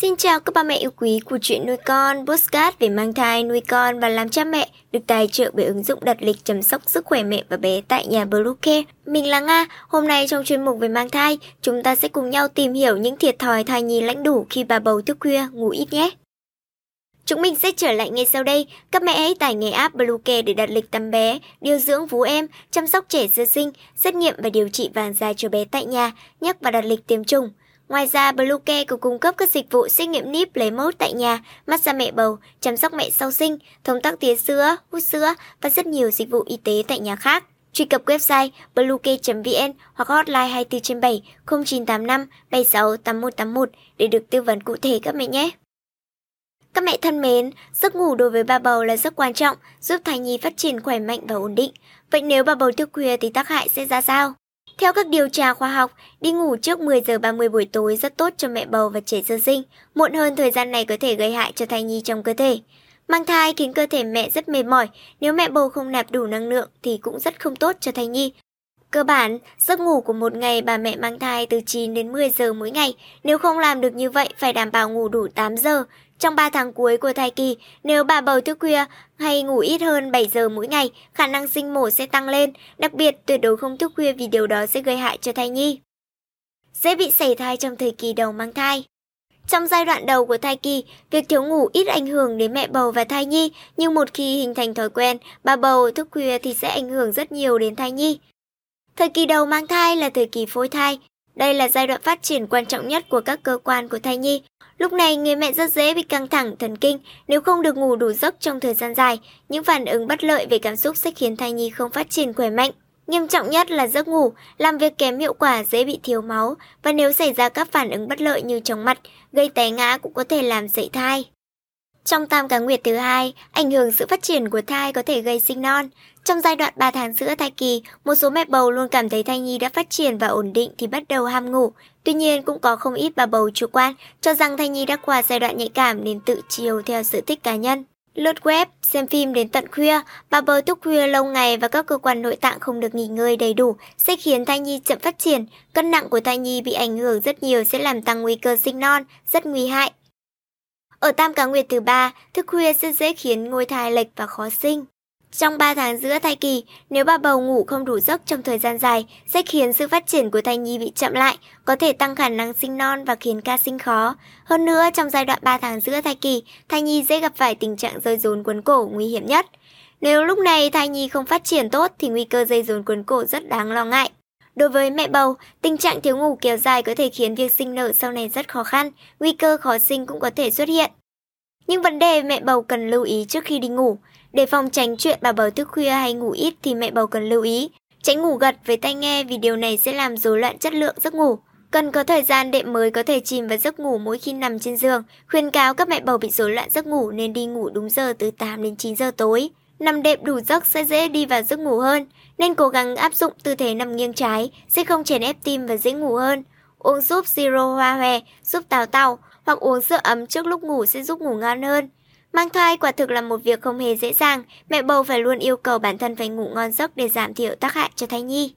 Xin chào các ba mẹ yêu quý của chuyện nuôi con, postcard về mang thai, nuôi con và làm cha mẹ, được tài trợ bởi ứng dụng đặt lịch chăm sóc sức khỏe mẹ và bé tại nhà Bluecare. Mình là Nga, hôm nay trong chuyên mục về mang thai, chúng ta sẽ cùng nhau tìm hiểu những thiệt thòi thai nhi lãnh đủ khi bà bầu thức khuya, ngủ ít nhé. Chúng mình sẽ trở lại ngay sau đây. Các mẹ hãy tải ngay app Bluecare để đặt lịch tắm bé, điều dưỡng vú em, chăm sóc trẻ sơ sinh, xét nghiệm và điều trị vàng da cho bé tại nhà, nhắc và đặt lịch tiêm chủng. Ngoài ra, Bluecare cũng cung cấp các dịch vụ xét nghiệm níp lấy mẫu tại nhà, massage mẹ bầu, chăm sóc mẹ sau sinh, thông tắc tía sữa, hút sữa và rất nhiều dịch vụ y tế tại nhà khác. Truy cập website bluecare.vn hoặc hotline 24 trên 7 0985 76 8181 để được tư vấn cụ thể các mẹ nhé. Các mẹ thân mến, giấc ngủ đối với bà bầu là rất quan trọng, giúp thai nhi phát triển khỏe mạnh và ổn định. Vậy nếu bà bầu thức khuya thì tác hại sẽ ra sao? Theo các điều tra khoa học, đi ngủ trước 10 giờ 30 buổi tối rất tốt cho mẹ bầu và trẻ sơ sinh. Muộn hơn thời gian này có thể gây hại cho thai nhi trong cơ thể. Mang thai khiến cơ thể mẹ rất mệt mỏi, nếu mẹ bầu không nạp đủ năng lượng thì cũng rất không tốt cho thai nhi. Cơ bản, giấc ngủ của một ngày bà mẹ mang thai từ 9 đến 10 giờ mỗi ngày. Nếu không làm được như vậy, phải đảm bảo ngủ đủ 8 giờ. Trong 3 tháng cuối của thai kỳ, nếu bà bầu thức khuya hay ngủ ít hơn 7 giờ mỗi ngày, khả năng sinh mổ sẽ tăng lên, đặc biệt tuyệt đối không thức khuya vì điều đó sẽ gây hại cho thai nhi. Dễ bị sảy thai trong thời kỳ đầu mang thai. Trong giai đoạn đầu của thai kỳ, việc thiếu ngủ ít ảnh hưởng đến mẹ bầu và thai nhi, nhưng một khi hình thành thói quen, bà bầu thức khuya thì sẽ ảnh hưởng rất nhiều đến thai nhi. Thời kỳ đầu mang thai là thời kỳ phôi thai. Đây là giai đoạn phát triển quan trọng nhất của các cơ quan của thai nhi. Lúc này người mẹ rất dễ bị căng thẳng, thần kinh nếu không được ngủ đủ giấc trong thời gian dài. Những phản ứng bất lợi về cảm xúc sẽ khiến thai nhi không phát triển khỏe mạnh. Nghiêm trọng nhất là giấc ngủ, làm việc kém hiệu quả dễ bị thiếu máu và nếu xảy ra các phản ứng bất lợi như chóng mặt, gây té ngã cũng có thể làm dậy thai. Trong tam cá nguyệt thứ hai, ảnh hưởng sự phát triển của thai có thể gây sinh non. Trong giai đoạn 3 tháng giữa thai kỳ, một số mẹ bầu luôn cảm thấy thai nhi đã phát triển và ổn định thì bắt đầu ham ngủ. Tuy nhiên cũng có không ít bà bầu chủ quan cho rằng thai nhi đã qua giai đoạn nhạy cảm nên tự chiều theo sở thích cá nhân. Lướt web, xem phim đến tận khuya, bà bầu thức khuya lâu ngày và các cơ quan nội tạng không được nghỉ ngơi đầy đủ sẽ khiến thai nhi chậm phát triển. Cân nặng của thai nhi bị ảnh hưởng rất nhiều sẽ làm tăng nguy cơ sinh non, rất nguy hại. Ở tam cá nguyệt thứ ba, thức khuya sẽ dễ khiến ngôi thai lệch và khó sinh. Trong 3 tháng giữa thai kỳ, nếu bà bầu ngủ không đủ giấc trong thời gian dài, sẽ khiến sự phát triển của thai nhi bị chậm lại, có thể tăng khả năng sinh non và khiến ca sinh khó. Hơn nữa, trong giai đoạn 3 tháng giữa thai kỳ, thai nhi dễ gặp phải tình trạng rơi rốn quấn cổ nguy hiểm nhất. Nếu lúc này thai nhi không phát triển tốt thì nguy cơ dây rốn quấn cổ rất đáng lo ngại. Đối với mẹ bầu, tình trạng thiếu ngủ kéo dài có thể khiến việc sinh nở sau này rất khó khăn, nguy cơ khó sinh cũng có thể xuất hiện. Những vấn đề mẹ bầu cần lưu ý trước khi đi ngủ, để phòng tránh chuyện bà bầu thức khuya hay ngủ ít thì mẹ bầu cần lưu ý, tránh ngủ gật với tai nghe vì điều này sẽ làm rối loạn chất lượng giấc ngủ. Cần có thời gian đệm mới có thể chìm vào giấc ngủ mỗi khi nằm trên giường. Khuyên cáo các mẹ bầu bị rối loạn giấc ngủ nên đi ngủ đúng giờ từ 8 đến 9 giờ tối. Nằm đệm đủ giấc sẽ dễ đi vào giấc ngủ hơn, nên cố gắng áp dụng tư thế nằm nghiêng trái sẽ không chèn ép tim và dễ ngủ hơn. Uống giúp siro hoa hòe, giúp tào tàu hoặc uống sữa ấm trước lúc ngủ sẽ giúp ngủ ngon hơn. Mang thai quả thực là một việc không hề dễ dàng, mẹ bầu phải luôn yêu cầu bản thân phải ngủ ngon giấc để giảm thiểu tác hại cho thai nhi.